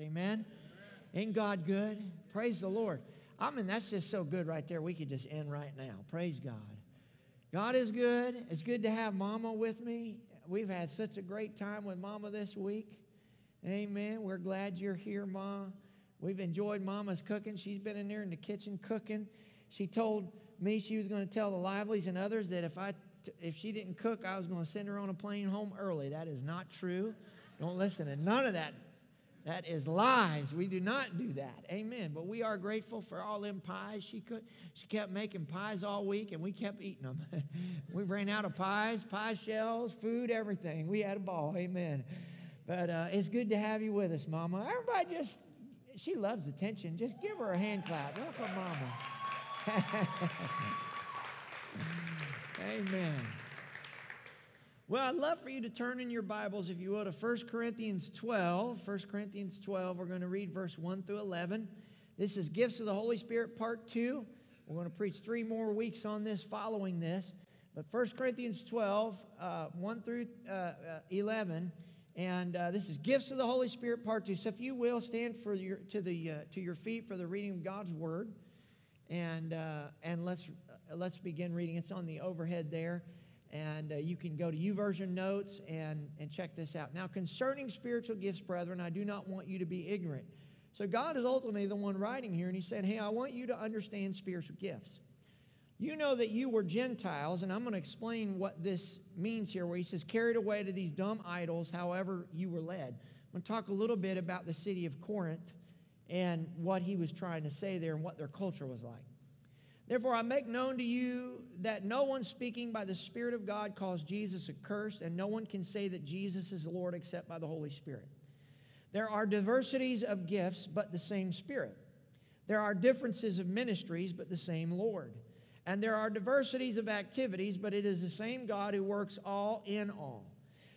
Amen? Ain't God good? Praise the Lord. I mean, that's just so good right there. We could just end right now. Praise God. God is good. It's good to have Mama with me. We've had such a great time with Mama this week. Amen. We're glad you're here, Ma. We've enjoyed Mama's cooking. She's been in there in the kitchen cooking. She told me she was going to tell the Livelies and others that if I if she didn't cook, I was going to send her on a plane home early. That is not true. Don't listen to none of that. That is lies. We do not do that. Amen. But we are grateful for all them pies she could. She kept making pies all week, and we kept eating them. we ran out of pies, pie shells, food, everything. We had a ball. Amen. But uh, it's good to have you with us, Mama. Everybody just, she loves attention. Just give her a hand clap. Welcome, Mama. Amen. Well, I'd love for you to turn in your Bibles, if you will, to 1 Corinthians 12. 1 Corinthians 12, we're going to read verse 1 through 11. This is Gifts of the Holy Spirit, part 2. We're going to preach three more weeks on this following this. But 1 Corinthians 12, uh, 1 through uh, uh, 11 and uh, this is gifts of the Holy Spirit, part two. So if you will stand for your to the uh, to your feet for the reading of God's word, and uh, and let's let's begin reading. It's on the overhead there, and uh, you can go to YouVersion notes and and check this out. Now concerning spiritual gifts, brethren, I do not want you to be ignorant. So God is ultimately the one writing here, and He said, "Hey, I want you to understand spiritual gifts." You know that you were Gentiles, and I'm going to explain what this means here, where he says, carried away to these dumb idols, however you were led. I'm going to talk a little bit about the city of Corinth and what he was trying to say there and what their culture was like. Therefore, I make known to you that no one speaking by the Spirit of God calls Jesus accursed, and no one can say that Jesus is Lord except by the Holy Spirit. There are diversities of gifts, but the same Spirit. There are differences of ministries, but the same Lord. And there are diversities of activities, but it is the same God who works all in all.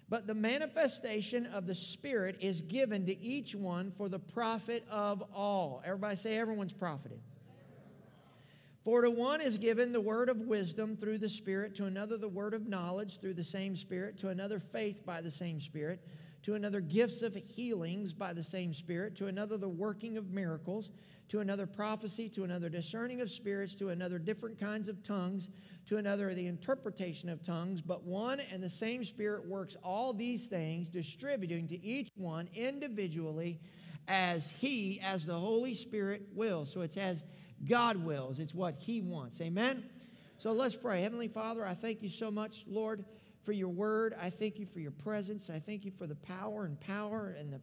But the manifestation of the Spirit is given to each one for the profit of all. Everybody say, everyone's profited. For to one is given the word of wisdom through the Spirit, to another the word of knowledge through the same Spirit, to another faith by the same Spirit, to another gifts of healings by the same Spirit, to another the working of miracles to another prophecy, to another discerning of spirits, to another different kinds of tongues, to another the interpretation of tongues. But one and the same Spirit works all these things, distributing to each one individually as He, as the Holy Spirit will. So it's as God wills, it's what He wants. Amen? So let's pray. Heavenly Father, I thank you so much, Lord, for your word. I thank you for your presence. I thank you for the power and power and the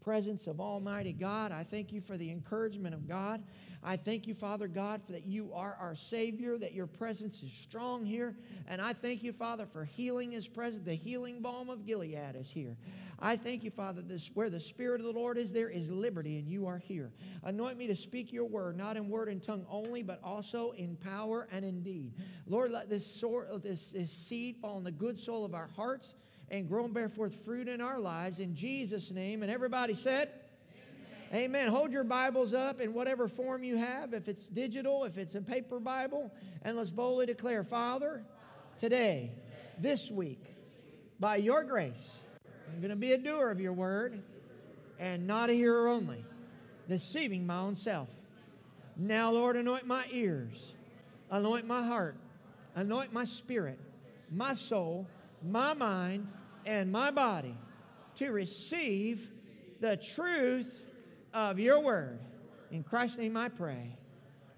presence of Almighty God. I thank you for the encouragement of God. I thank you, Father God, for that you are our Savior, that your presence is strong here. And I thank you, Father, for healing is present. The healing balm of Gilead is here. I thank you, Father, this, where the Spirit of the Lord is, there is liberty, and you are here. Anoint me to speak your word, not in word and tongue only, but also in power and in deed. Lord, let this, sort, this, this seed fall in the good soul of our hearts and grow and bear forth fruit in our lives in Jesus' name. And everybody said, Amen. Amen. Hold your Bibles up in whatever form you have, if it's digital, if it's a paper Bible, and let's boldly declare, Father, today, this week, by your grace, I'm going to be a doer of your word and not a hearer only, deceiving my own self. Now, Lord, anoint my ears, anoint my heart, anoint my spirit, my soul, my mind, and my body to receive the truth of your word. In Christ's name I pray.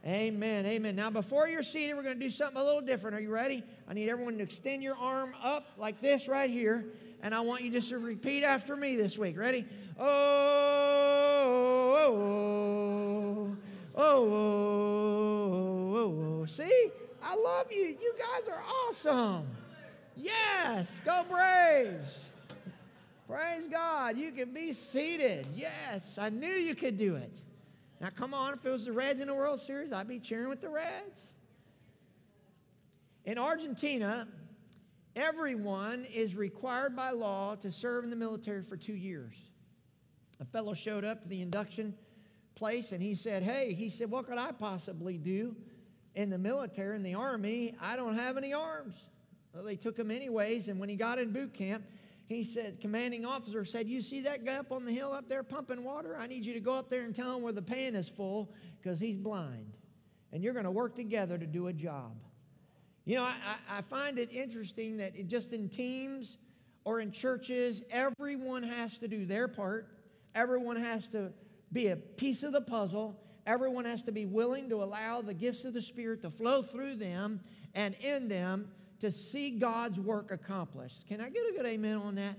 Amen. Amen. Now, before you're seated, we're going to do something a little different. Are you ready? I need everyone to extend your arm up like this right here. And I want you just to repeat after me this week. Ready? Oh, oh, oh, oh, oh, oh, oh. See? I love you. You guys are awesome. Yes, go Braves. Praise God. You can be seated. Yes, I knew you could do it. Now, come on, if it was the Reds in the World Series, I'd be cheering with the Reds. In Argentina, everyone is required by law to serve in the military for two years. A fellow showed up to the induction place and he said, Hey, he said, what could I possibly do in the military, in the army? I don't have any arms. Well, they took him anyways, and when he got in boot camp, he said, commanding officer said, You see that guy up on the hill up there pumping water? I need you to go up there and tell him where the pan is full because he's blind. And you're going to work together to do a job. You know, I, I find it interesting that it just in teams or in churches, everyone has to do their part. Everyone has to be a piece of the puzzle. Everyone has to be willing to allow the gifts of the Spirit to flow through them and in them to see God's work accomplished. Can I get a good amen on that?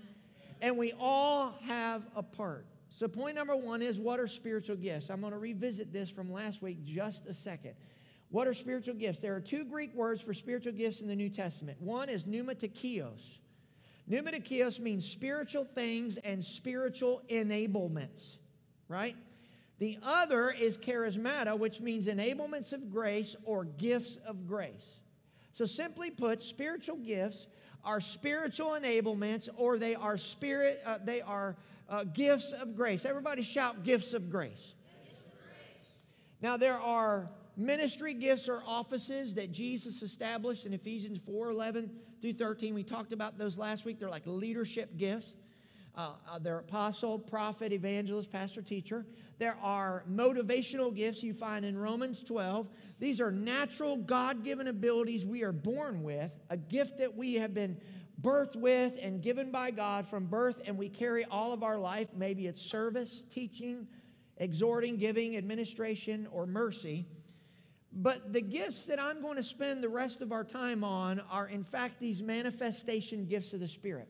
And we all have a part. So, point number one is what are spiritual gifts? I'm going to revisit this from last week just a second. What are spiritual gifts? There are two Greek words for spiritual gifts in the New Testament. One is pneumatikos. Pneumatikos means spiritual things and spiritual enablements, right? The other is charismata, which means enablements of grace or gifts of grace. So, simply put, spiritual gifts are spiritual enablements or they are spirit, uh, they are uh, gifts of grace. Everybody shout gifts of grace. Gifts of grace. Now, there are ministry gifts or offices that Jesus established in Ephesians 4 11 through 13. We talked about those last week. They're like leadership gifts. Uh, uh, they're apostle, prophet, evangelist, pastor, teacher. There are motivational gifts you find in Romans 12. These are natural, God given abilities we are born with, a gift that we have been birthed with and given by God from birth, and we carry all of our life. Maybe it's service, teaching, exhorting, giving, administration, or mercy. But the gifts that I'm going to spend the rest of our time on are, in fact, these manifestation gifts of the Spirit.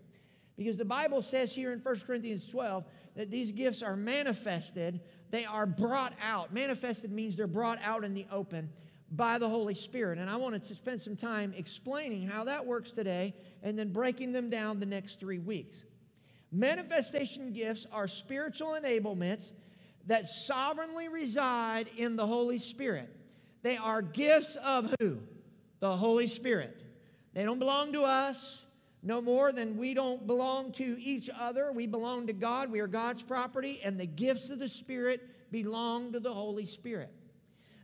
Because the Bible says here in 1 Corinthians 12 that these gifts are manifested, they are brought out. Manifested means they're brought out in the open by the Holy Spirit. And I wanted to spend some time explaining how that works today and then breaking them down the next three weeks. Manifestation gifts are spiritual enablements that sovereignly reside in the Holy Spirit. They are gifts of who? The Holy Spirit. They don't belong to us no more than we don't belong to each other. We belong to God. We are God's property, and the gifts of the Spirit belong to the Holy Spirit.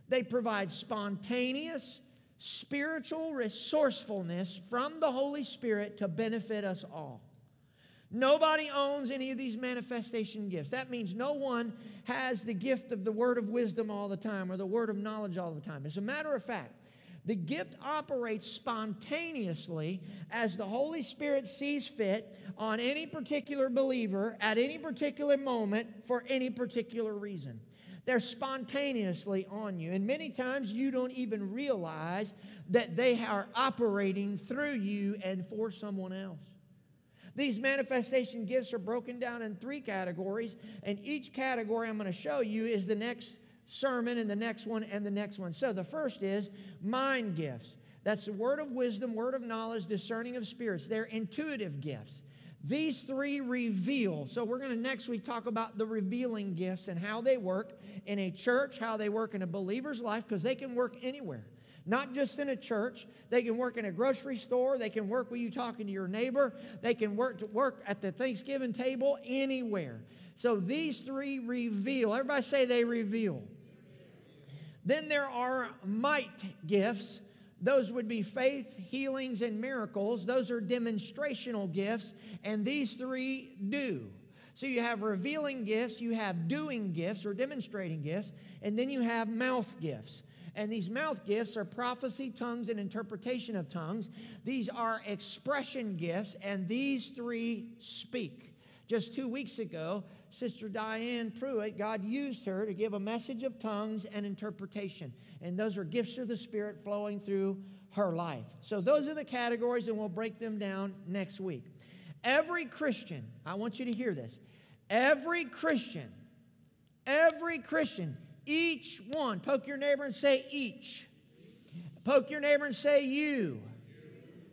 They provide spontaneous, spiritual resourcefulness from the Holy Spirit to benefit us all. Nobody owns any of these manifestation gifts. That means no one has the gift of the word of wisdom all the time or the word of knowledge all the time. As a matter of fact, the gift operates spontaneously as the Holy Spirit sees fit on any particular believer at any particular moment for any particular reason. They're spontaneously on you. And many times you don't even realize that they are operating through you and for someone else. These manifestation gifts are broken down in three categories, and each category I'm going to show you is the next sermon, and the next one, and the next one. So the first is mind gifts. That's the word of wisdom, word of knowledge, discerning of spirits. They're intuitive gifts. These three reveal. So, we're going to next week talk about the revealing gifts and how they work in a church, how they work in a believer's life, because they can work anywhere not just in a church. They can work in a grocery store. They can work with you talking to your neighbor. They can work work at the Thanksgiving table anywhere. So these three reveal. Everybody say they reveal. Then there are might gifts. Those would be faith, healings, and miracles. Those are demonstrational gifts, and these three do. So you have revealing gifts, you have doing gifts or demonstrating gifts, and then you have mouth gifts. And these mouth gifts are prophecy, tongues, and interpretation of tongues. These are expression gifts, and these three speak. Just two weeks ago, Sister Diane Pruitt, God used her to give a message of tongues and interpretation. And those are gifts of the Spirit flowing through her life. So, those are the categories, and we'll break them down next week. Every Christian, I want you to hear this. Every Christian, every Christian each one. Poke your neighbor and say, each. Poke your neighbor and say, you.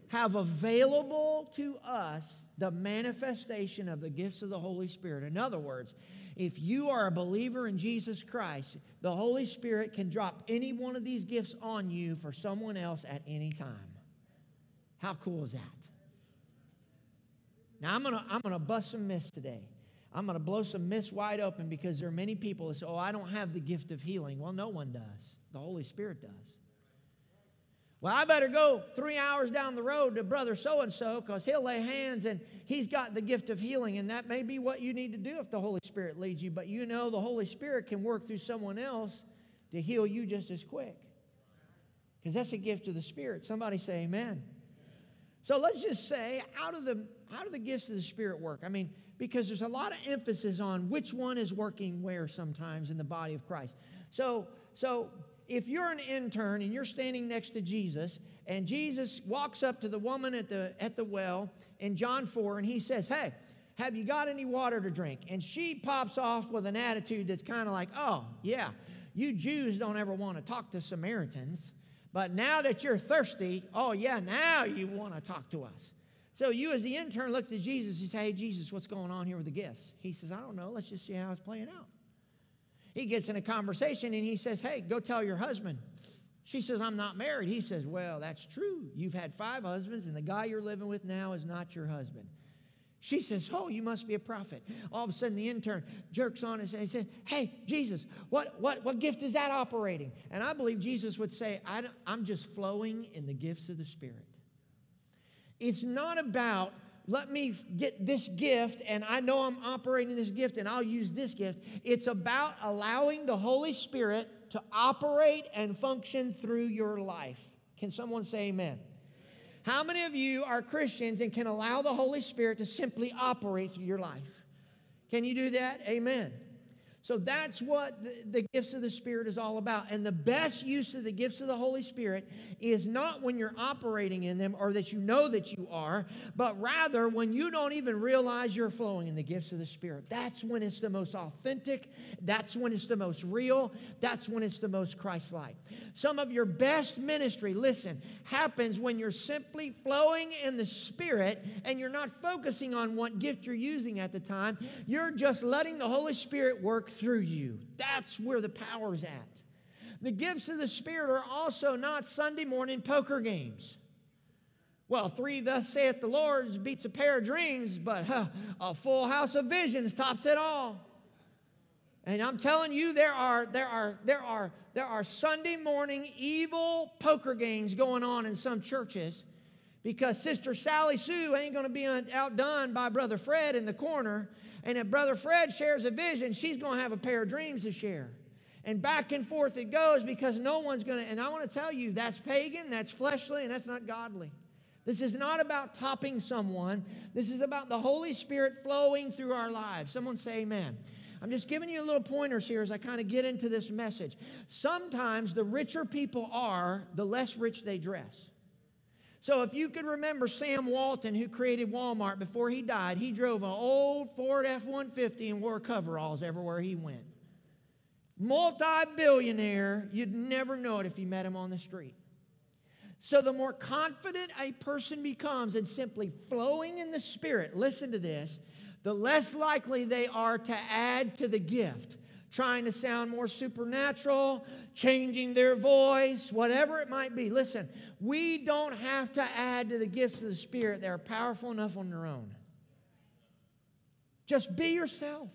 Have available to us the manifestation of the gifts of the Holy Spirit. In other words, if you are a believer in Jesus Christ, the Holy Spirit can drop any one of these gifts on you for someone else at any time. How cool is that? Now, I'm going to I'm going to bust some myths today. I'm going to blow some myths wide open because there are many people that say, Oh, I don't have the gift of healing. Well, no one does. The Holy Spirit does. Well, I better go three hours down the road to brother so and so because he'll lay hands and he's got the gift of healing. And that may be what you need to do if the Holy Spirit leads you. But you know the Holy Spirit can work through someone else to heal you just as quick because that's a gift of the Spirit. Somebody say amen. So let's just say, out of the how do the gifts of the Spirit work? I mean, because there's a lot of emphasis on which one is working where sometimes in the body of Christ. So, so if you're an intern and you're standing next to Jesus, and Jesus walks up to the woman at the at the well in John 4, and he says, Hey, have you got any water to drink? And she pops off with an attitude that's kind of like, Oh, yeah, you Jews don't ever want to talk to Samaritans. But now that you're thirsty, oh, yeah, now you want to talk to us. So you, as the intern, look to Jesus and say, Hey, Jesus, what's going on here with the gifts? He says, I don't know. Let's just see how it's playing out. He gets in a conversation and he says, Hey, go tell your husband. She says, I'm not married. He says, Well, that's true. You've had five husbands, and the guy you're living with now is not your husband. She says, Oh, you must be a prophet. All of a sudden, the intern jerks on and says, Hey, Jesus, what, what, what gift is that operating? And I believe Jesus would say, I'm just flowing in the gifts of the Spirit. It's not about let me get this gift and I know I'm operating this gift and I'll use this gift. It's about allowing the Holy Spirit to operate and function through your life. Can someone say amen? How many of you are Christians and can allow the Holy Spirit to simply operate through your life? Can you do that? Amen. So that's what the, the, gifts of the Spirit is all about. And the best use of the gifts of the Holy Spirit is not when you're operating in them or that you know that you are, but rather when you don't even realize you're flowing in the gifts of the Spirit. That's when it's the most authentic. That's when it's the most real. That's when it's the most Christ like. Some of your best ministry, listen, happens when you're simply flowing in the Spirit and you're not focusing on what gift you're using at the time. You're just letting the Holy Spirit work through you. That's where the power's at. The gifts of the Spirit are also not Sunday morning poker games. Well, three thus saith the Lord beats a pair of dreams, but huh, a full house of visions tops it all. And I'm telling you, there are, there are, there are, there are Sunday morning evil poker games going on in some churches because Sister Sally Sue ain't going to be outdone by Brother Fred in the corner and if Brother Fred shares a vision, she's going to have a pair of dreams to share. And back and forth it goes because no one's going to, and I want to tell you, that's pagan, that's fleshly, and that's not godly. This is not about topping someone. This is about the Holy Spirit flowing through our lives. Someone say amen. I'm just giving you a little pointers here as I kind of get into this message. Sometimes the richer people are, the less rich they dress. So if you could remember Sam Walton, who created Walmart before he died, he drove an old Ford F-150 and wore coveralls everywhere he went. Multi-billionaire, you'd never know it if you met him on the street. So the more confident a person becomes in simply flowing in the Spirit, listen to this, the less likely they are to add to the gift trying to sound more supernatural, changing their voice, whatever it might be. Listen, we don't have to add to the gifts of the Spirit, they're powerful enough on their own. Just be yourself.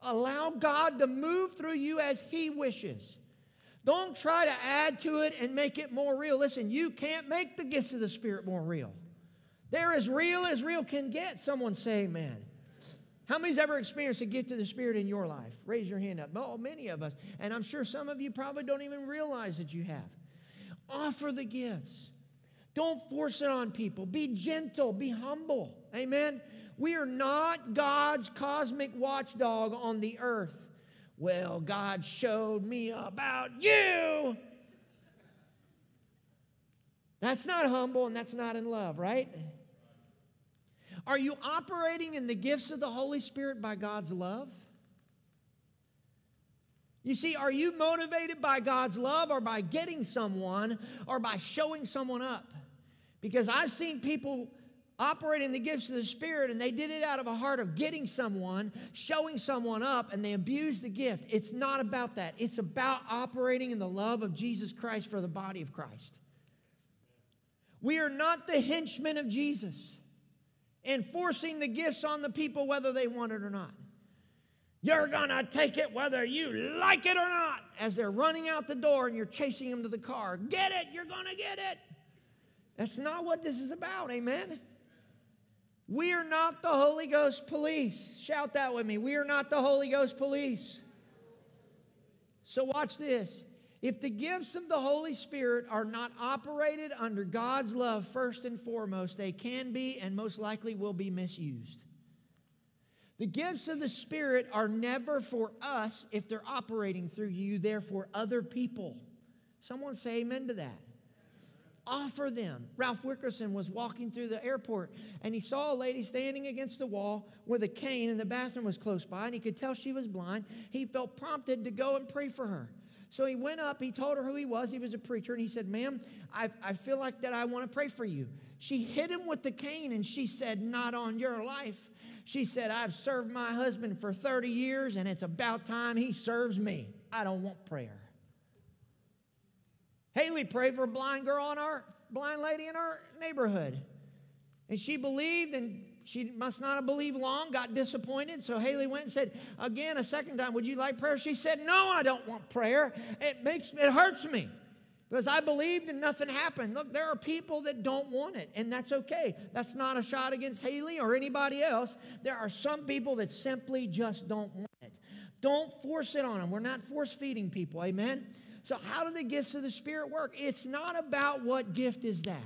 Allow God to move through you as He wishes. Don't try to add to it and make it more real. Listen, you can't make the gifts of the Spirit more real. They're as real as real can get. Someone say amen. How many's ever experienced a gift of the Spirit in your life? Raise your hand up. Oh, many of us. And I'm sure some of you probably don't even realize that you have. Offer the gifts. Don't force it on people. Be gentle, be humble. Amen. We are not God's cosmic watchdog on the earth. Well, God showed me about you. That's not humble and that's not in love, right? Are you operating in the gifts of the Holy Spirit by God's love? You see, are you motivated by God's love or by getting someone or by showing someone up? Because I've seen people operate in the gifts of the Spirit and they did it out of a heart of getting someone, showing someone up, and they abused the gift. It's not about that. It's about operating in the love of Jesus Christ for the body of Christ. We are not the henchmen of Jesus and forcing the gifts on the people whether they want it or not. You're going to take it whether you like it or not. as they're running out the door and you're chasing them to the car. Get it, you're going to get it. That's not what this is about, amen? We are not the Holy Ghost police. Shout that with me. We are not the Holy Ghost police. So, watch this. If the gifts of the Holy Spirit are not operated under God's love first and foremost, they can be and most likely will be misused. The gifts of the Spirit are never for us if they're operating through you, they're for other people. Someone say amen to that. Offer them. Ralph Wilkerson was walking through the airport and he saw a lady standing against the wall with a cane, and the bathroom was close by, and he could tell she was blind. He felt prompted to go and pray for her. So he went up, he told her who he was. He was a preacher, and he said, Ma'am, I, I feel like that I want to pray for you. She hit him with the cane, and she said, Not on your life. She said, I've served my husband for 30 years and it's about time he serves me. I don't want prayer. Haley prayed for a blind girl in our blind lady in our neighborhood. And she believed and she must not have believed long, got disappointed. So Haley went and said, again, a second time, would you like prayer? She said, No, I don't want prayer. It makes it hurts me. Because I believed and nothing happened. Look, there are people that don't want it, and that's okay. That's not a shot against Haley or anybody else. There are some people that simply just don't want it. Don't force it on them. We're not force feeding people, amen? So, how do the gifts of the Spirit work? It's not about what gift is that.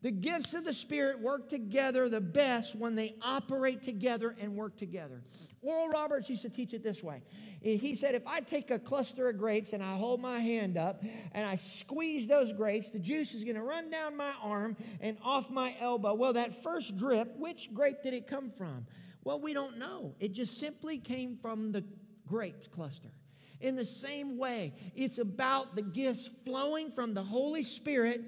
The gifts of the Spirit work together the best when they operate together and work together. Oral Roberts used to teach it this way. He said, if I take a cluster of grapes and I hold my hand up and I squeeze those grapes, the juice is going to run down my arm and off my elbow. Well, that first drip, which grape did it come from? Well, we don't know. It just simply came from the grape cluster. In the same way, it's about the gifts flowing from the Holy Spirit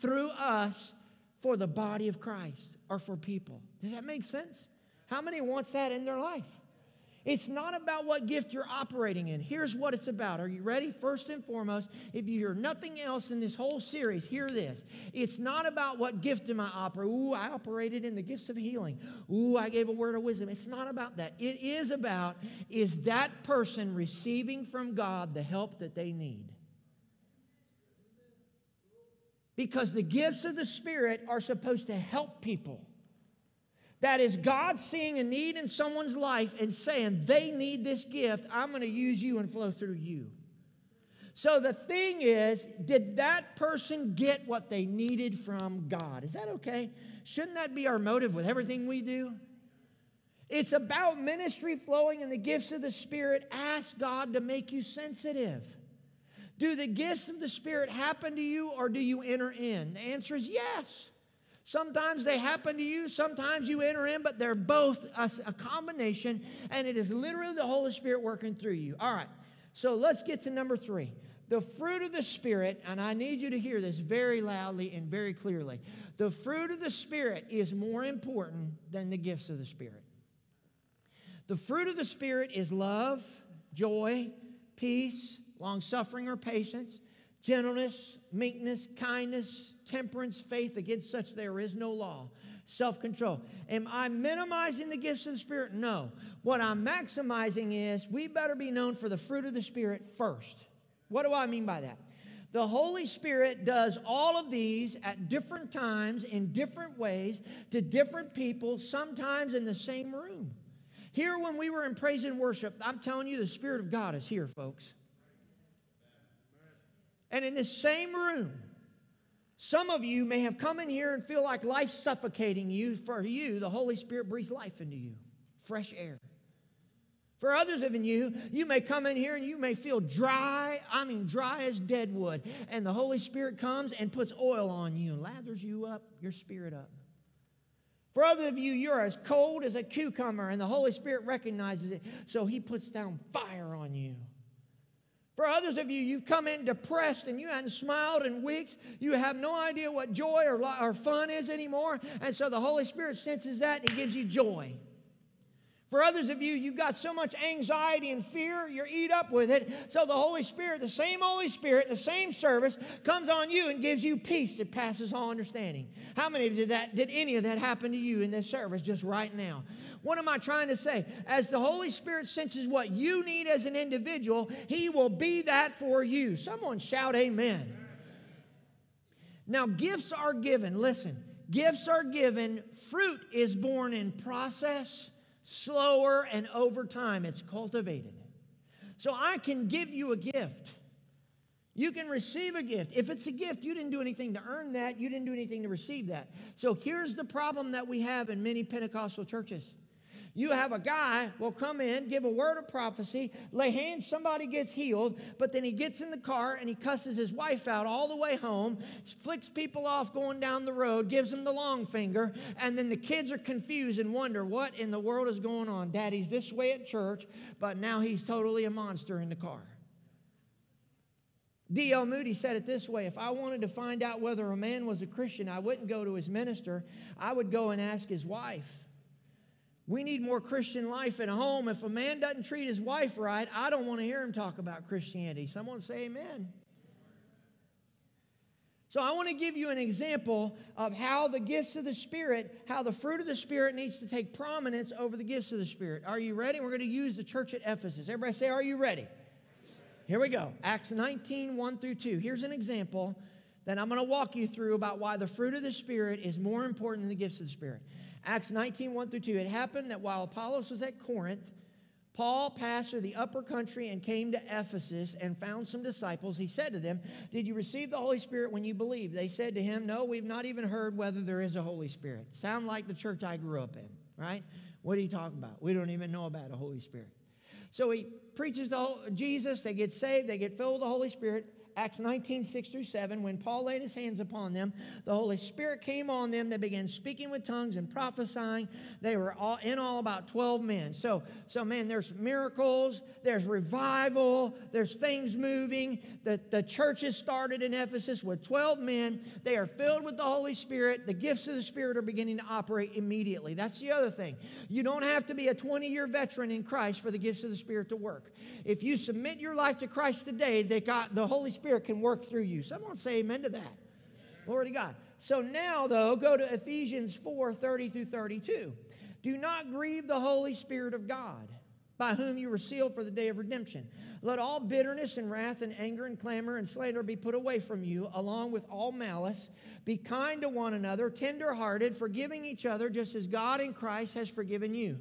through us for the body of Christ or for people. Does that make sense? How many wants that in their life? It's not about what gift you're operating in. Here's what it's about. Are you ready? First and foremost, if you hear nothing else in this whole series, hear this. It's not about what gift am I operating. Ooh, I operated in the gifts of healing. Ooh, I gave a word of wisdom. It's not about that. It is about is that person receiving from God the help that they need? Because the gifts of the Spirit are supposed to help people. That is God seeing a need in someone's life and saying, they need this gift. I'm going to use you and flow through you. So the thing is, did that person get what they needed from God? Is that okay? Shouldn't that be our motive with everything we do? It's about ministry flowing and the gifts of the Spirit. Ask God to make you sensitive. Do the gifts of the Spirit happen to you or do you enter in? The answer is yes. Sometimes they happen to you, sometimes you enter in, but they're both a, a, combination, and it is literally the Holy Spirit working through you. All right, so let's get to number three. The fruit of the Spirit, and I need you to hear this very loudly and very clearly. The fruit of the Spirit is more important than the gifts of the Spirit. The fruit of the Spirit is love, joy, peace, long suffering or patience gentleness, meekness, kindness, temperance, faith. Against such there is no law. Self control. Am I minimizing the gifts of the Spirit? No. What I'm maximizing is we better be known for the fruit of the Spirit first. What do I mean by that? The Holy Spirit does all of these at different times, in different ways, to different people, sometimes in the same room. Here, when we were in praise and worship, I'm telling you, the Spirit of God is here, folks. And in this same room, some of you may have come in here and feel like life's suffocating you. For you, the Holy Spirit breathes life into you, fresh air. For others of you, you may come in here and you may feel dry, I mean, dry as dead wood. And the Holy Spirit comes and puts oil on you and lathers you up, your spirit up. For others of you, you're as cold as a cucumber, and the Holy Spirit recognizes it, so He puts down fire on you. For others of you, you've come in depressed and you hadn't smiled in weeks. You have no idea what joy or, or fun is anymore. And so the Holy Spirit senses that and He gives you joy. For others of you, you've got so much anxiety and fear, you're eat up with it. So the Holy Spirit, the same Holy Spirit, the same service comes on you and gives you peace that passes all understanding. How many did that did any of that happen to you in this service just right now? What am I trying to say? As the Holy Spirit senses what you need as an individual, He will be that for you. Someone shout amen. Now, gifts are given. Listen, gifts are given. Fruit is born in process slower, and over time it's cultivated. So I can give you a gift. You can receive a gift. If it's a gift, you didn't do anything to earn that, you didn't do anything to receive that. So here's the problem that we have in many Pentecostal churches you have a guy will come in, give a word of prophecy, lay hands, somebody gets healed, but then he gets in the car and he cusses his wife out all the way home, flicks people off going down the road, gives them the long finger, and then the kids are confused and wonder what in the world is going on. Daddy's this way at church, but now he's totally a monster in the car. D.L. Moody said it this way If I wanted to find out whether a man was a Christian, I wouldn't go to his minister, I would go and ask his wife. We need more Christian life at home. If a man doesn't treat his wife right, I don't want to hear him talk about Christianity. Someone say amen. So, I want to give you an example of how the gifts of the Spirit, how the fruit of the Spirit needs to take prominence over the gifts of the Spirit. Are you ready? We're going to use the church at Ephesus. Everybody say, Are you ready? Here we go. Acts 19, 1 through 2. Here's an example that I'm going to walk you through about why the fruit of the Spirit is more important than the gifts of the Spirit. Acts 19, 1 through 2. It happened that while Apollos was at Corinth, Paul passed through the upper country and came to Ephesus and found some disciples. He said to them, Did you receive the Holy Spirit when you believed? They said to him, No, we've not even heard whether there is a Holy Spirit. Sound like the church I grew up in, right? What are you talking about? We don't even know about a Holy Spirit. So he preaches the Jesus, they get saved, they get filled with the Holy Spirit. Acts 19, 6 through 7, when Paul laid his hands upon them, the Holy Spirit came on them. They began speaking with tongues and prophesying. They were all in all about 12 men. So, so man, there's miracles, there's revival, there's things moving. The, the church has started in Ephesus with 12 men. They are filled with the Holy Spirit. The gifts of the Spirit are beginning to operate immediately. That's the other thing. You don't have to be a 20 year veteran in Christ for the gifts of the Spirit to work. If you submit your life to Christ today, they got the Holy Spirit Spirit can work through you. Someone say amen to that. Glory to God. So now, though, go to Ephesians 4 30 through 32. Do not grieve the Holy Spirit of God, by whom you were sealed for the day of redemption. Let all bitterness and wrath and anger and clamor and slander be put away from you, along with all malice. Be kind to one another, tender hearted, forgiving each other, just as God in Christ has forgiven you.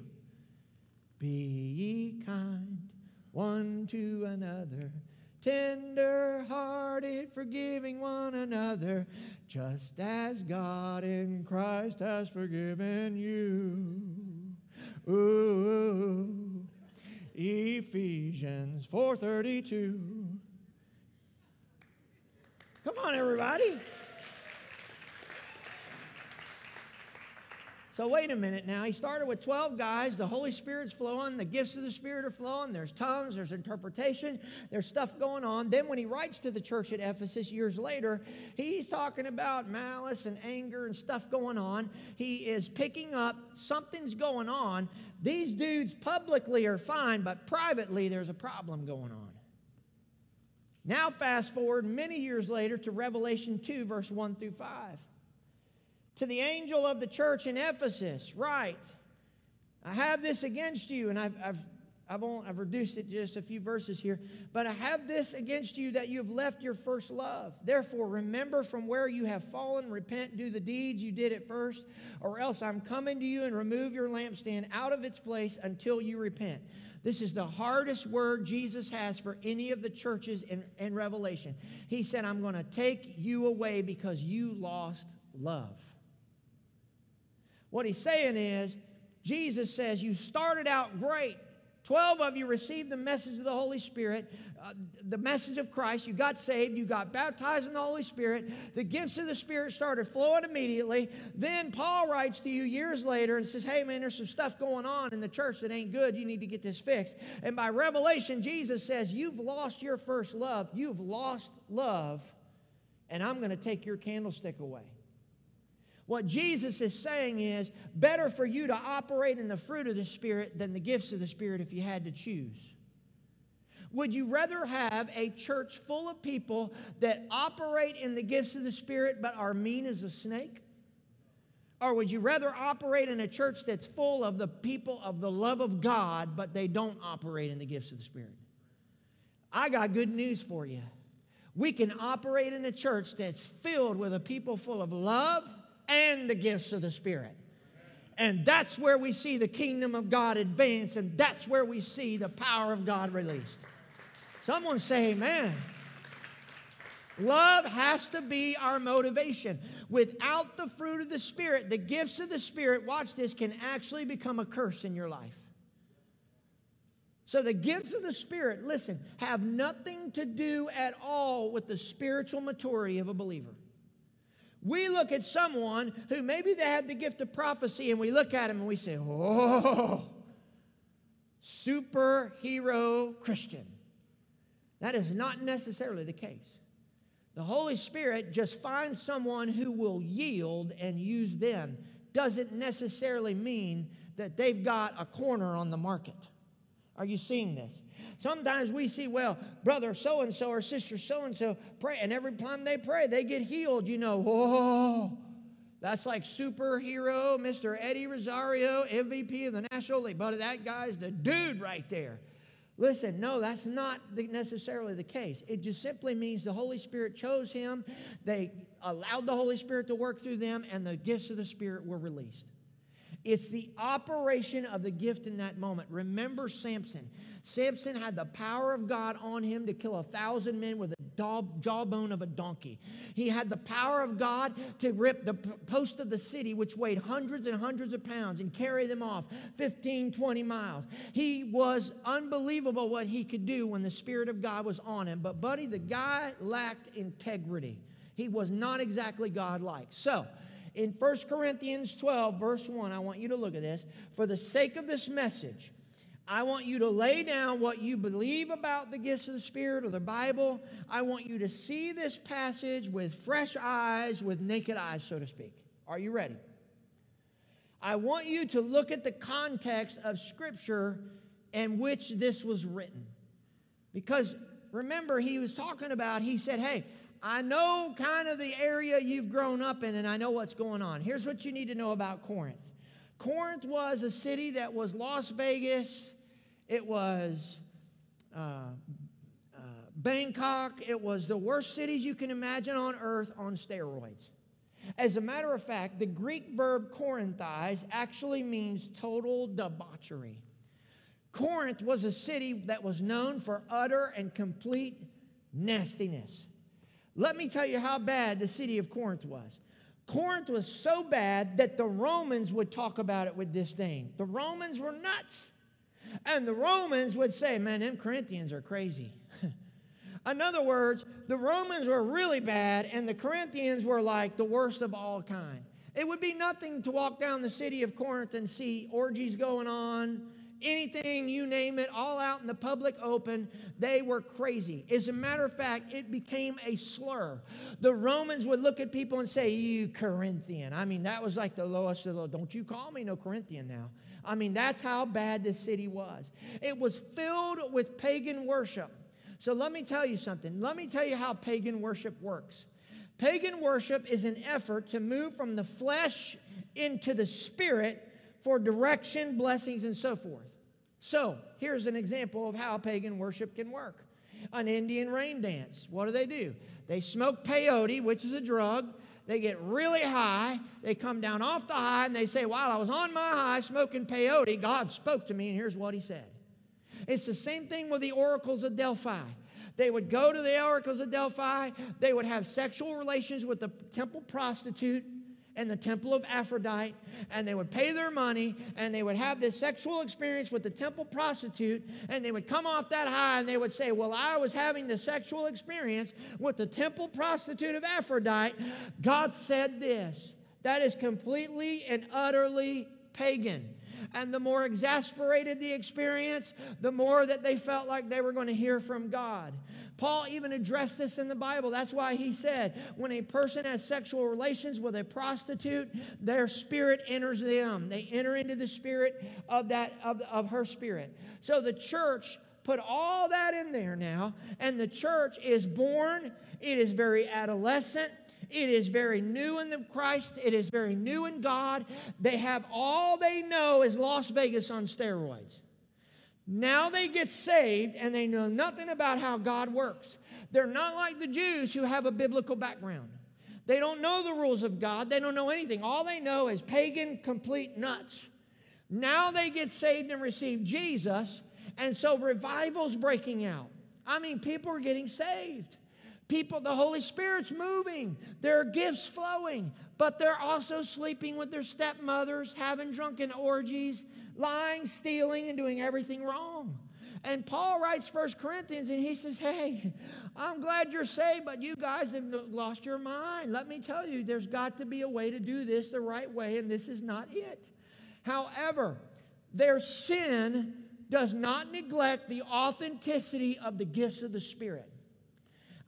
Be ye kind one to another tender hearted, forgiving one another, just as God in Christ has forgiven you. Ooh, Ephesians 4:32. Come on, everybody. So, wait a minute now. He started with 12 guys. The Holy Spirit's flowing. The gifts of the Spirit are flowing. There's tongues. There's interpretation. There's stuff going on. Then, when he writes to the church at Ephesus years later, he's talking about malice and anger and stuff going on. He is picking up something's going on. These dudes publicly are fine, but privately there's a problem going on. Now, fast forward many years later to Revelation 2, verse 1 through 5 to the angel of the church in Ephesus, write, I have this against you, and I've, I've, I've, only, I've reduced it just a few verses here, but I have this against you that you have left your first love. Therefore, remember from where you have fallen, repent, do the deeds you did at first, or else I'm coming to you and remove your lampstand out of its place until you repent. This is the hardest word Jesus has for any of the churches in, in Revelation. He said, I'm going to take you away because you lost love. What he's saying is, Jesus says, You started out great. 12 of you received the message of the Holy Spirit, uh, the message of Christ. You got saved. You got baptized in the Holy Spirit. The gifts of the Spirit started flowing immediately. Then Paul writes to you years later and says, Hey, man, there's some stuff going on in the church that ain't good. You need to get this fixed. And by revelation, Jesus says, You've lost your first love. You've lost love, and I'm going to take your candlestick away. What Jesus is saying is better for you to operate in the fruit of the Spirit than the gifts of the Spirit if you had to choose. Would you rather have a church full of people that operate in the gifts of the Spirit but are mean as a snake? Or would you rather operate in a church that's full of the people of the love of God but they don't operate in the gifts of the Spirit? I got good news for you. We can operate in a church that's filled with a people full of love and the gifts of the Spirit. And that's where we see the kingdom of God advance, and that's where we see the power of God released. Someone say, Amen. Love has to be our motivation. Without the fruit of the Spirit, the gifts of the Spirit, watch this, can actually become a curse in your life. So the gifts of the Spirit, listen, have nothing to do at all with the spiritual maturity of a believer. We look at someone who maybe they have the gift of prophecy and we look at them and we say, oh, superhero Christian. That is not necessarily the case. The Holy Spirit just finds someone who will yield and use them. Doesn't necessarily mean that they've got a corner on the market. Are you seeing this? Sometimes we see, well, brother so and so or sister so and so pray, and every time they pray, they get healed. You know, whoa, that's like superhero, Mr. Eddie Rosario, MVP of the National League. But that guy's the dude right there. Listen, no, that's not necessarily the case. It just simply means the Holy Spirit chose him, they allowed the Holy Spirit to work through them, and the gifts of the Spirit were released. It's the operation of the gift in that moment. Remember Samson. Samson had the power of God on him to kill a thousand men with a jawbone of a donkey. He had the power of God to rip the post of the city, which weighed hundreds and hundreds of pounds, and carry them off 15, 20 miles. He was unbelievable what he could do when the Spirit of God was on him. But, buddy, the guy lacked integrity. He was not exactly God like. So, in 1 Corinthians 12, verse 1, I want you to look at this. For the sake of this message, I want you to lay down what you believe about the gifts of the Spirit or the Bible. I want you to see this passage with fresh eyes, with naked eyes, so to speak. Are you ready? I want you to look at the context of Scripture in which this was written. Because remember, he was talking about, he said, Hey, I know kind of the area you've grown up in, and I know what's going on. Here's what you need to know about Corinth Corinth was a city that was Las Vegas it was uh, uh, Bangkok. It was the worst cities you can imagine on earth on steroids. As a matter of fact, the Greek verb Corinthize actually means total debauchery. Corinth was a city that was known for utter and complete nastiness. Let me tell you how bad the city of Corinth was. Corinth was so bad that the Romans would talk about it with disdain. The Romans were nuts. And the Romans would say, man, them Corinthians are crazy. In other words, the Romans were really bad, and the Corinthians were like the worst of all kind. It would be nothing to walk down the city of Corinth and see orgies going on, anything, you name it, all out in the public open. They were crazy. As a matter of fact, it became a slur. The Romans would look at people and say, You Corinthian. I mean, that was like the lowest of the low. Don't you call me no Corinthian now. I mean, that's how bad this city was. It was filled with pagan worship. So let me tell you something. Let me tell you how pagan worship works. Pagan worship is an effort to move from the flesh into the spirit for direction, blessings, and so forth. So here's an example of how pagan worship can work an Indian rain dance. What do they do? They smoke peyote, which is a drug. They get really high. They come down off the high and they say, While I was on my high smoking peyote, God spoke to me, and here's what He said. It's the same thing with the oracles of Delphi. They would go to the oracles of Delphi, they would have sexual relations with the temple prostitute and the temple of Aphrodite, and they would pay their money, and they would have this sexual experience with the temple prostitute, and they would come off that high and they would say, Well, I was having the sexual experience with the temple prostitute of Aphrodite. God said this. That is completely and utterly pagan. And the more exasperated the experience, the more that they felt like they were going to hear from God. Paul even addressed this in the Bible. That's why he said, when a person has sexual relations with a prostitute, their spirit enters them. They enter into the spirit of that of, of her spirit. So the church put all that in there now, and the church is born. It is very adolescent. It is very new in the Christ. It is very new in God. They have all they know is Las Vegas on steroids. Now they get saved and they know nothing about how God works. They're not like the Jews who have a biblical background. They don't know the rules of God. They don't know anything. All they know is pagan, complete nuts. Now they get saved and receive Jesus, and so revival's breaking out. I mean, people are getting saved. People, the Holy Spirit's moving. There are gifts flowing, but they're also sleeping with their stepmothers, having drunken orgies, lying, stealing, and doing everything wrong. And Paul writes First Corinthians and he says, Hey, I'm glad you're saved, but you guys have lost your mind. Let me tell you, there's got to be a way to do this the right way, and this is not it. However, their sin does not neglect the authenticity of the gifts of the Spirit.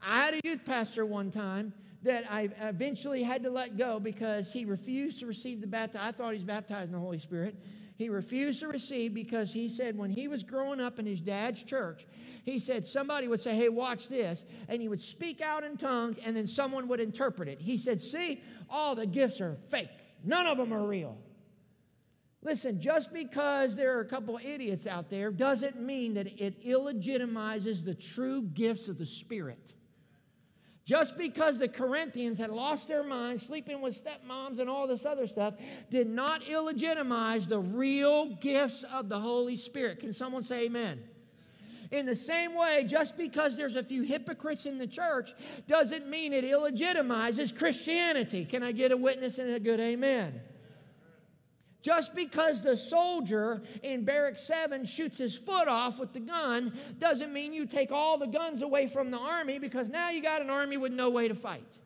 I had a youth pastor one time that I eventually had to let go because he refused to receive the baptism. I thought he was baptized in the Holy Spirit he refused to receive because he said when he was growing up in his dad's church, he said somebody would say, Hey, watch this. And he would speak out in tongues and then someone would interpret it. He said, See, all the gifts are fake, none of them are real. Listen, just because there are a couple idiots out there doesn't mean that it illegitimizes the true gifts of the Spirit. Just because the Corinthians had lost their minds, sleeping with stepmoms and all this other stuff, did not illegitimize the real gifts of the Holy Spirit. Can someone say amen? In the same way, just because there's a few hypocrites in the church doesn't mean it illegitimizes Christianity. Can I get a witness and a good amen? Just because the soldier in Barrack 7 shoots his foot off with the gun doesn't mean you take all the guns away from the army because now you got an army with no way to fight.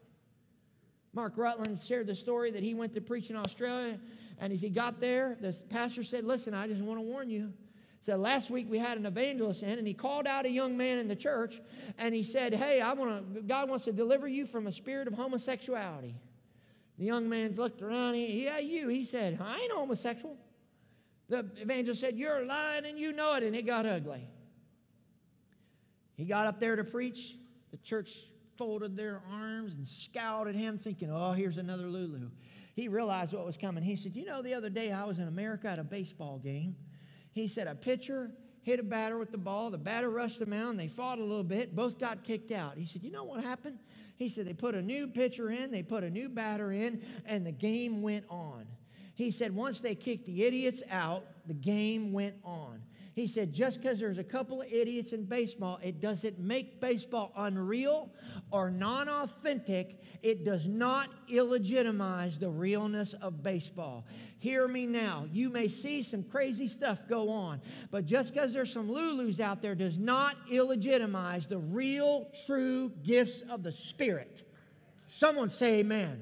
Mark Rutland shared the story that he went to preach in Australia, and as he got there, the pastor said, Listen, I just want to warn you. He Said last week we had an evangelist in, and he called out a young man in the church, and he said, Hey, I want to, God wants to deliver you from a spirit of homosexuality. The young man looked around. He, yeah, you. He said, I ain't homosexual. The evangelist said, You're lying and you know it. And it got ugly. He got up there to preach. The church folded their arms and scowled at him, thinking, Oh, here's another Lulu. He realized what was coming. He said, You know, the other day I was in America at a baseball game. He said, A pitcher hit a batter with the ball. The batter rushed the mound. They fought a little bit. Both got kicked out. He said, You know what happened? He said they put a new pitcher in, they put a new batter in, and the game went on. He said once they kicked the idiots out, the game went on. He said, just because there's a couple of idiots in baseball, it doesn't make baseball unreal or non authentic. It does not illegitimize the realness of baseball. Hear me now. You may see some crazy stuff go on, but just because there's some Lulus out there does not illegitimize the real, true gifts of the Spirit. Someone say amen.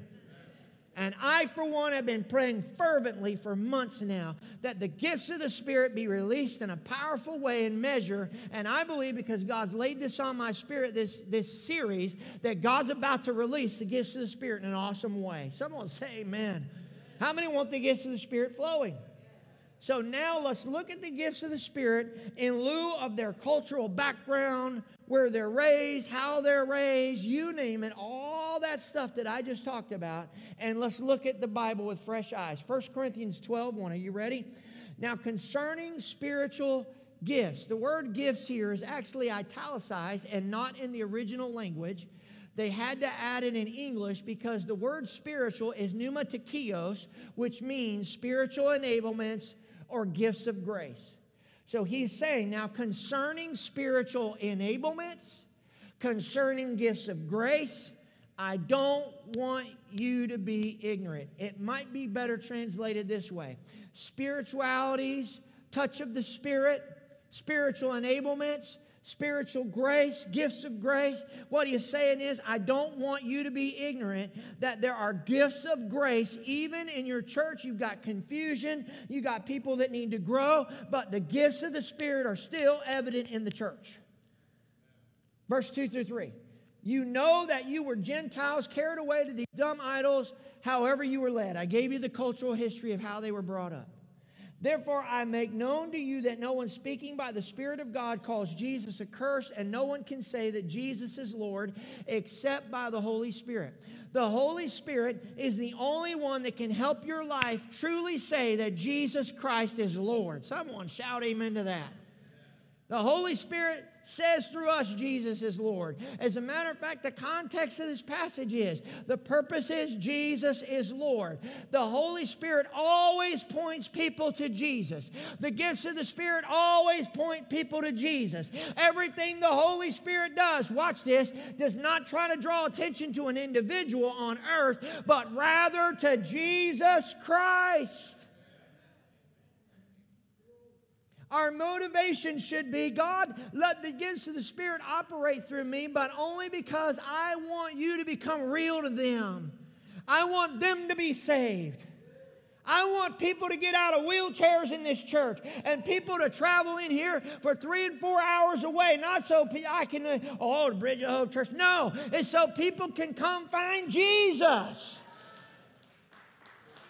And I, for one, have been praying fervently for months now that the gifts of the Spirit be released in a powerful way and measure. And I believe because God's laid this on my spirit, this, this series, that God's about to release the gifts of the Spirit in an awesome way. Someone say amen. How many want the gifts of the Spirit flowing? So now let's look at the gifts of the Spirit in lieu of their cultural background, where they're raised, how they're raised, you name it, all that stuff that I just talked about. And let's look at the Bible with fresh eyes. 1 Corinthians 12 1. Are you ready? Now, concerning spiritual gifts, the word gifts here is actually italicized and not in the original language. They had to add it in English because the word spiritual is pneumatikos, which means spiritual enablements or gifts of grace. So he's saying now concerning spiritual enablements, concerning gifts of grace, I don't want you to be ignorant. It might be better translated this way spiritualities, touch of the Spirit, spiritual enablements, spiritual grace, gifts of grace. What he's saying is, I don't want you to be ignorant that there are gifts of grace. Even in your church, you've got confusion, You've got people that need to grow, but the gifts of the Spirit are still evident in the church. Verse 2 through 3. You know that you were Gentiles carried away to these dumb idols, however you were led. I gave you the cultural history of how they were brought up. Therefore, I make known to you that no one speaking by the Spirit of God calls Jesus accursed, and no one can say that Jesus is Lord except by the Holy Spirit. The Holy Spirit is the only one that can help your life truly say that Jesus Christ is Lord. Someone shout amen to that. The Holy Spirit says through us Jesus is Lord. As a matter of fact, the context of this passage is the purpose is Jesus is Lord. The Holy Spirit always points people to Jesus. The gifts of the Spirit always point people to Jesus. Everything the Holy Spirit does, watch this, does not try to draw attention to an individual on earth, but rather to Jesus Christ. Our motivation should be God, let the gifts of the Spirit operate through me, but only because I want you to become real to them. I want them to be saved. I want people to get out of wheelchairs in this church and people to travel in here for three and four hours away, not so I can, uh, oh, the Bridge of Hope Church. No, it's so people can come find Jesus.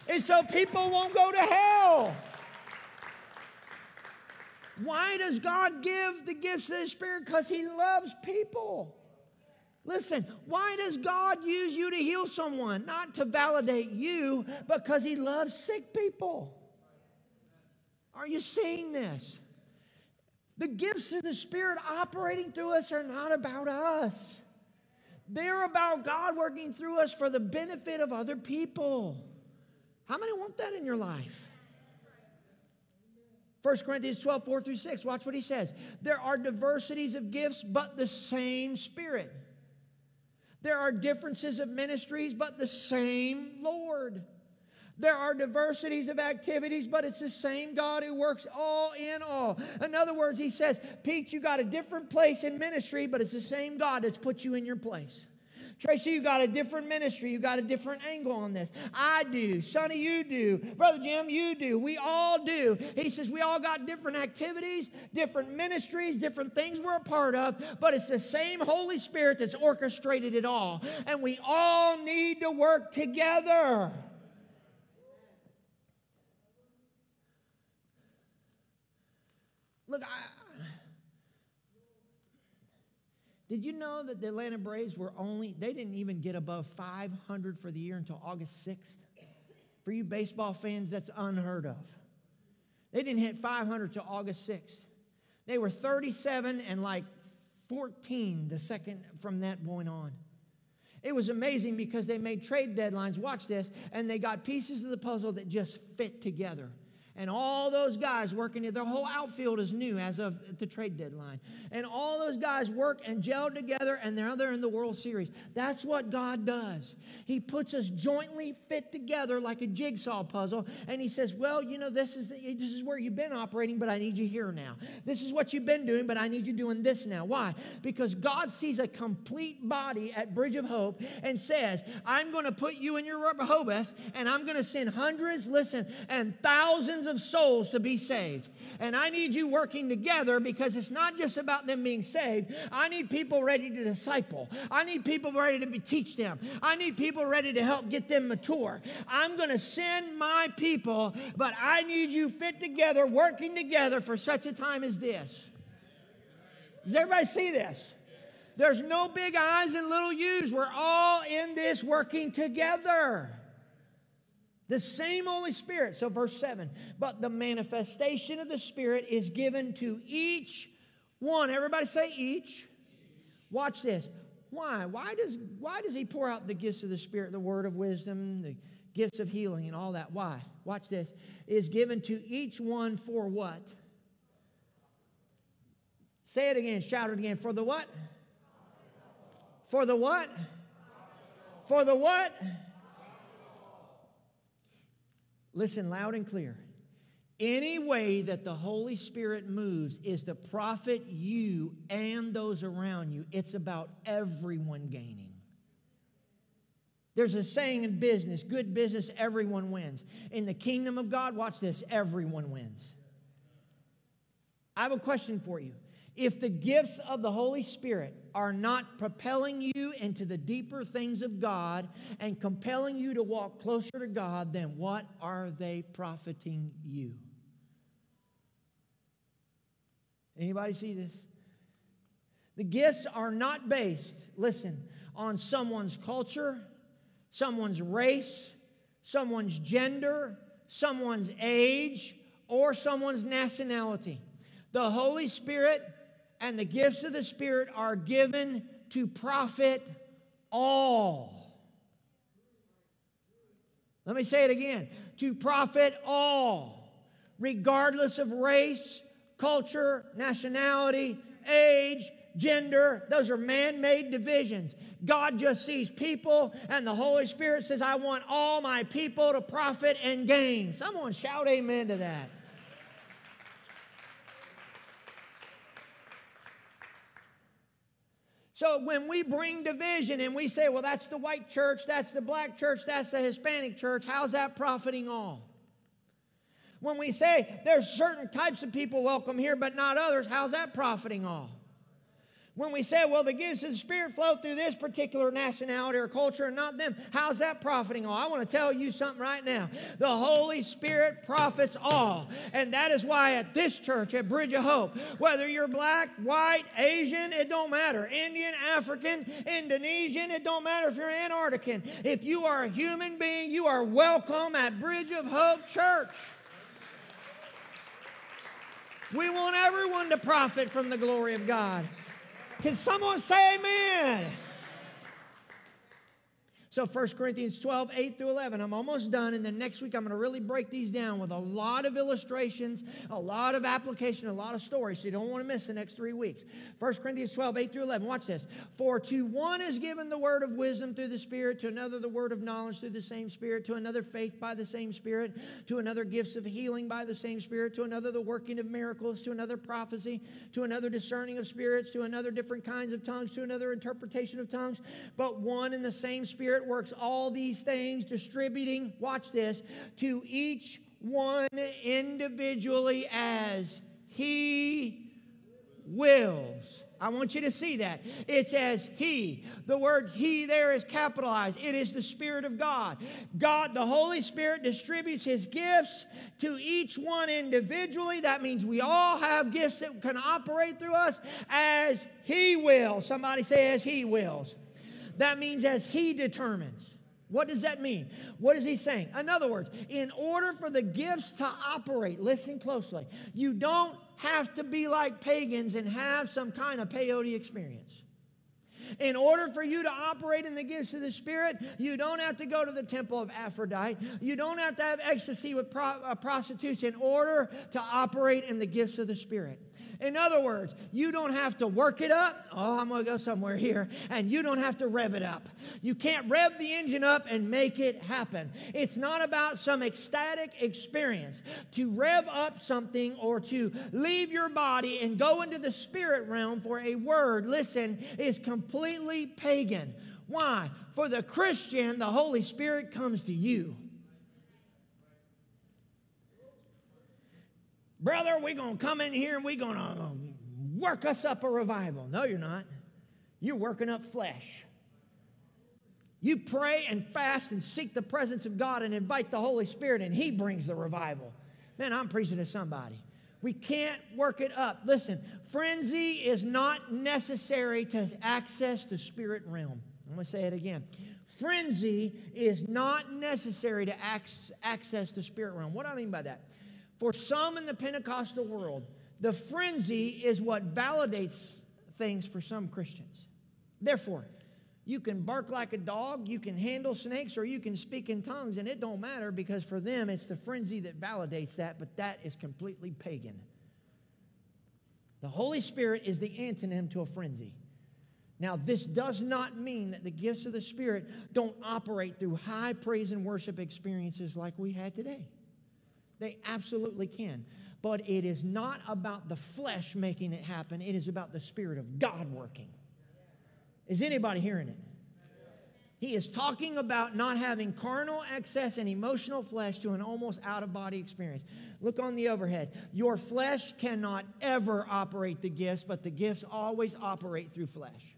It's so people won't go to hell. Why does God give the gifts of the Spirit? Because He loves people. Listen, why does God use you to heal someone? Not to validate you, because He loves sick people. Are you seeing this? The gifts of the Spirit operating through us are not about us, they're about God working through us for the benefit of other people. How many want that in your life? 1 Corinthians 12, 4 through 6. Watch what he says. There are diversities of gifts, but the same Spirit. There are differences of ministries, but the same Lord. There are diversities of activities, but it's the same God who works all in all. In other words, he says, Pete, you got a different place in ministry, but it's the same God that's put you in your place. Tracy, you got a different ministry. You got a different angle on this. I do. Sonny, you do. Brother Jim, you do. We all do. He says we all got different activities, different ministries, different things we're a part of, but it's the same Holy Spirit that's orchestrated it all. And we all need to work together. Look, I, Did you know that the Atlanta Braves were only, they didn't even get above 500 for the year until August 6th? For you baseball fans, that's unheard of. They didn't hit 500 till August 6th. They were 37 and like 14 the second from that point on. It was amazing because they made trade deadlines, watch this, and they got pieces of the puzzle that just fit together. And all those guys working, their whole outfield is new as of the trade deadline. And all those guys work and gel together, and now they're in the World Series. That's what God does. He puts us jointly fit together like a jigsaw puzzle, and He says, Well, you know, this is, the, this is where you've been operating, but I need you here now. This is what you've been doing, but I need you doing this now. Why? Because God sees a complete body at Bridge of Hope and says, I'm going to put you in your Rehoboth, and I'm going to send hundreds, listen, and thousands of souls to be saved. And I need you working together because it's not just about them being saved. I need people ready to disciple. I need people ready to teach them. I need people ready to help get them mature. I'm going to send my people, but I need you fit together, working together for such a time as this. Does everybody see this? There's no big I's and little U's. We're all in this working together. The same Holy Spirit. So, verse 7 but the manifestation of the Spirit is given to each one. Everybody say each. Watch this. Why? Why does, why does he pour out the gifts of the Spirit, the word of wisdom, the gifts of healing, and all that? Why? Watch this. Is given to each one for what? Say it again, shout it again. For the what? For the what? For the what? Listen loud and clear. Any way that the Holy Spirit moves is to profit you and those around you. It's about everyone gaining. There's a saying in business good business, everyone wins. In the kingdom of God, watch this, everyone wins. I have a question for you. If the gifts of the Holy Spirit are not propelling you into the deeper things of God and compelling you to walk closer to God, then what are they profiting you? Anybody see this? The gifts are not based, listen, on someone's culture, someone's race, someone's gender, someone's age, or someone's nationality. The Holy Spirit and the gifts of the Spirit are given to profit all. Let me say it again to profit all, regardless of race, culture, nationality, age, gender. Those are man made divisions. God just sees people, and the Holy Spirit says, I want all my people to profit and gain. Someone shout amen to that. So when we bring division and we say, well, that's the white church, that's the black church, that's the Hispanic church, how's that profiting all? When we say there's certain types of people welcome here, but not others, how's that profiting all? When we say, well, the gifts of the Spirit flow through this particular nationality or culture and not them, how's that profiting all? I want to tell you something right now. The Holy Spirit profits all. And that is why at this church, at Bridge of Hope, whether you're black, white, Asian, it don't matter. Indian, African, Indonesian, it don't matter if you're Antarctican. If you are a human being, you are welcome at Bridge of Hope Church. We want everyone to profit from the glory of God. Can someone say amen? So 1 Corinthians 12, 8 through 11. I'm almost done. And then next week, I'm going to really break these down with a lot of illustrations, a lot of application, a lot of stories. So you don't want to miss the next three weeks. 1 Corinthians 12, 8 through 11. Watch this. For to one is given the word of wisdom through the Spirit, to another the word of knowledge through the same Spirit, to another faith by the same Spirit, to another gifts of healing by the same Spirit, to another the working of miracles, to another prophecy, to another discerning of spirits, to another different kinds of tongues, to another interpretation of tongues. But one and the same Spirit Spirit works all these things, distributing, watch this, to each one individually as He wills. I want you to see that. It's as He. The word He there is capitalized. It is the Spirit of God. God, the Holy Spirit, distributes His gifts to each one individually. That means we all have gifts that can operate through us as He wills. Somebody says He wills. That means as He determines. What does that mean? What is he saying? In other words, in order for the gifts to operate, listen closely, you don't have to be like pagans and have some kind of peyote experience. In order for you to operate in the gifts of the Spirit, you don't have to go to the temple of Aphrodite. You don't have to have ecstasy with pro- prostitutes in order to operate in the gifts of the Spirit. In other words, you don't have to work it up. Oh, I'm going to go somewhere here. And you don't have to rev it up. You can't rev the engine up and make it happen. It's not about some ecstatic experience. To rev up something or to leave your body and go into the spirit realm for a word, listen, is completely pagan. Why? For the Christian, the Holy Spirit comes to you. Brother, we're going to come in here and we're going to um, work us up a revival. No, you're not. You're working up flesh. You pray and fast and seek the presence of God and invite the Holy Spirit, and He brings the revival. Man, I'm preaching to somebody. We can't work it up. Listen, frenzy is not necessary to access the spirit realm. I'm going to say it again. Frenzy is not necessary to access the spirit realm. What do I mean by that? For some in the Pentecostal world, the frenzy is what validates things for some Christians. Therefore, you can bark like a dog, you can handle snakes, or you can speak in tongues, and it don't matter because for them it's the frenzy that validates that, but that is completely pagan. The Holy Spirit is the antonym to a frenzy. Now, this does not mean that the gifts of the Spirit don't operate through high praise and worship experiences like we had today. They absolutely can. But it is not about the flesh making it happen, it is about the Spirit of God working. Is anybody hearing it? He is talking about not having carnal excess and emotional flesh to an almost out of body experience. Look on the overhead. Your flesh cannot ever operate the gifts, but the gifts always operate through flesh.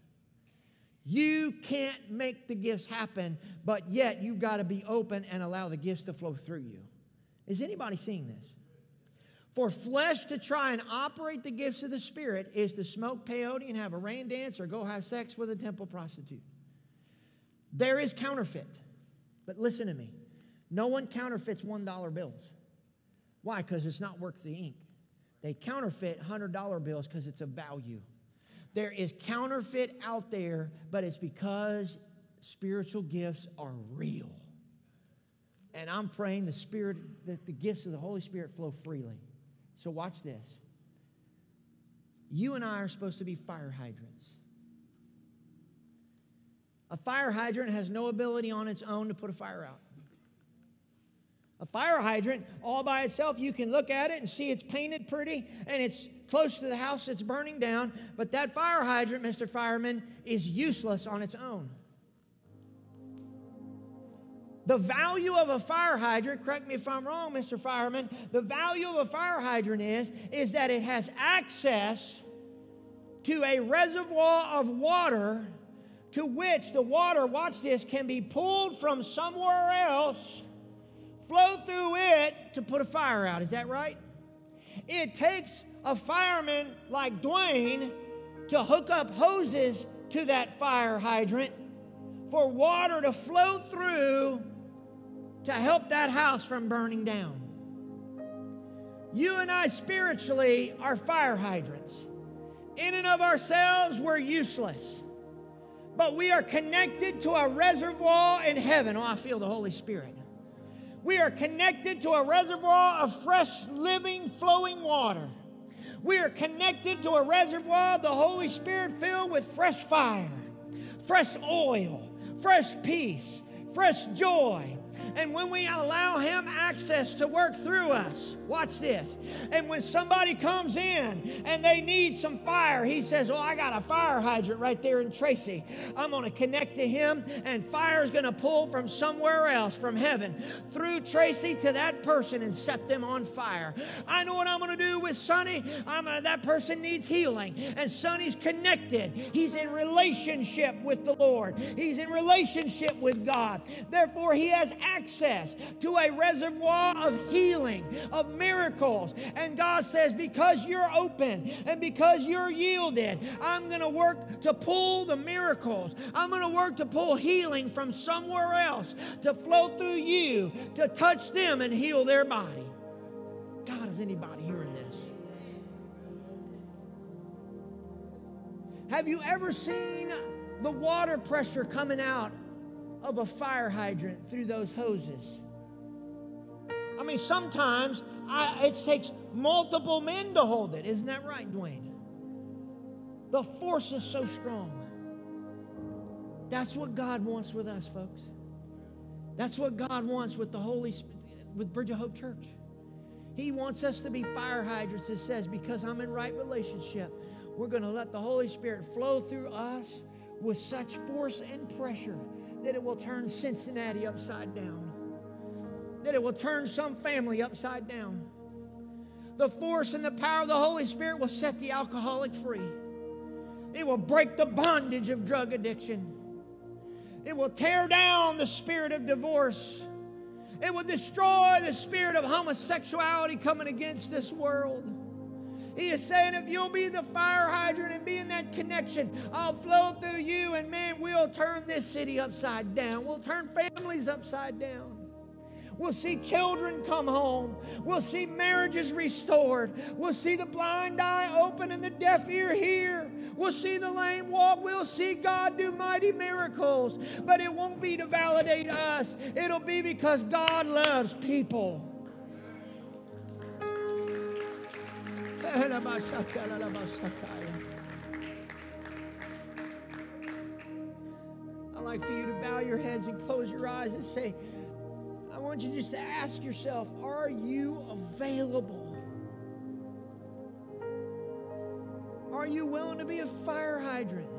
You can't make the gifts happen, but yet you've got to be open and allow the gifts to flow through you. Is anybody seeing this? For flesh to try and operate the gifts of the Spirit is to smoke peyote and have a rain dance or go have sex with a temple prostitute. There is counterfeit. But listen to me no one counterfeits $1 bills. Why? Because it's not worth the ink. They counterfeit $100 bills because it's a value. There is counterfeit out there, but it's because spiritual gifts are real. And I'm praying the spirit that the gifts of the Holy Spirit flow freely. So watch this. You and I are supposed to be fire hydrants. A fire hydrant has no ability on its own to put a fire out. A fire hydrant, all by itself, you can look at it and see it's painted pretty and it's close to the house that's burning down, but that fire hydrant, Mr. Fireman, is useless on its own. The value of a fire hydrant, correct me if I'm wrong, Mr. Fireman, the value of a fire hydrant is, is that it has access to a reservoir of water to which the water, watch this, can be pulled from somewhere else, flow through it to put a fire out. Is that right? It takes a fireman like Dwayne to hook up hoses to that fire hydrant for water to flow through to help that house from burning down. You and I spiritually are fire hydrants. In and of ourselves, we're useless but we are connected to a reservoir in heaven. Oh, I feel the Holy Spirit. We are connected to a reservoir of fresh, living, flowing water. We are connected to a reservoir of the Holy Spirit filled with fresh fire, fresh oil, fresh peace, fresh joy, and when we allow Him access to work through us, watch this. And when somebody comes in and they need some fire, He says, Oh, I got a fire hydrant right there in Tracy. I'm going to connect to Him, and fire is going to pull from somewhere else, from heaven, through Tracy to that person and set them on fire. I know what I'm going to do with Sonny. I'm gonna, that person needs healing, and Sonny's connected. He's in relationship with the Lord, he's in relationship with God. Therefore, he has access to a reservoir of healing, of miracles. And God says, because you're open and because you're yielded, I'm going to work to pull the miracles. I'm going to work to pull healing from somewhere else to flow through you to touch them and heal their body. God, is anybody hearing this? Have you ever seen the water pressure coming out of a fire hydrant through those hoses. I mean, sometimes I, it takes multiple men to hold it. Isn't that right, Dwayne? The force is so strong. That's what God wants with us, folks. That's what God wants with the Holy Spirit, with Bridge of Hope Church. He wants us to be fire hydrants. It says, because I'm in right relationship, we're going to let the Holy Spirit flow through us with such force and pressure that it will turn Cincinnati upside down, that it will turn some family upside down. The force and the power of the Holy Spirit will set the alcoholic free. It will break the bondage of drug addiction. It will tear down the spirit of divorce. It will destroy the spirit of homosexuality coming against this world. He is saying, if you'll be the fire hydrant and be in that connection, I'll flow through you, and man, we'll turn this city upside down. We'll turn families upside down. We'll see children come home. We'll see marriages restored. We'll see the blind eye open and the deaf ear hear. We'll see the lame walk. We'll see God do mighty miracles. But it won't be to validate us, it'll be because God loves people. I'd like for you to bow your heads and close your eyes and say, I want you just to ask yourself are you available? Are you willing to be a fire hydrant?